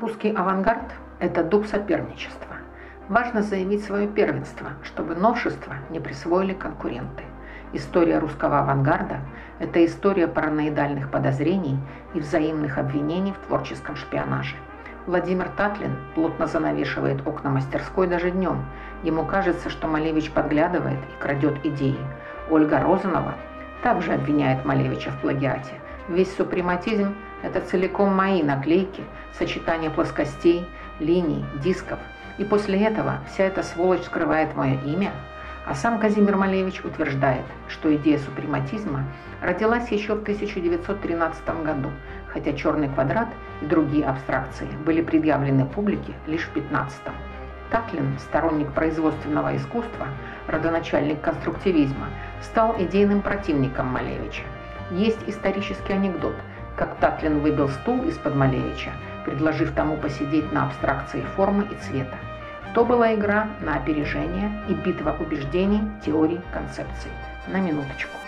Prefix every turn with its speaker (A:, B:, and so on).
A: Русский авангард – это дух соперничества. Важно заявить свое первенство, чтобы новшества не присвоили конкуренты. История русского авангарда – это история параноидальных подозрений и взаимных обвинений в творческом шпионаже. Владимир Татлин плотно занавешивает окна мастерской даже днем. Ему кажется, что Малевич подглядывает и крадет идеи. Ольга Розанова также обвиняет Малевича в плагиате. Весь супрематизм – это целиком мои наклейки, сочетание плоскостей, линий, дисков. И после этого вся эта сволочь скрывает мое имя. А сам Казимир Малевич утверждает, что идея супрематизма родилась еще в 1913 году, хотя «Черный квадрат» и другие абстракции были предъявлены публике лишь в 15 -м. Татлин, сторонник производственного искусства, родоначальник конструктивизма, стал идейным противником Малевича. Есть исторический анекдот – как Татлин выбил стул из-под Малевича, предложив тому посидеть на абстракции формы и цвета. То была игра на опережение и битва убеждений, теорий, концепций. На минуточку.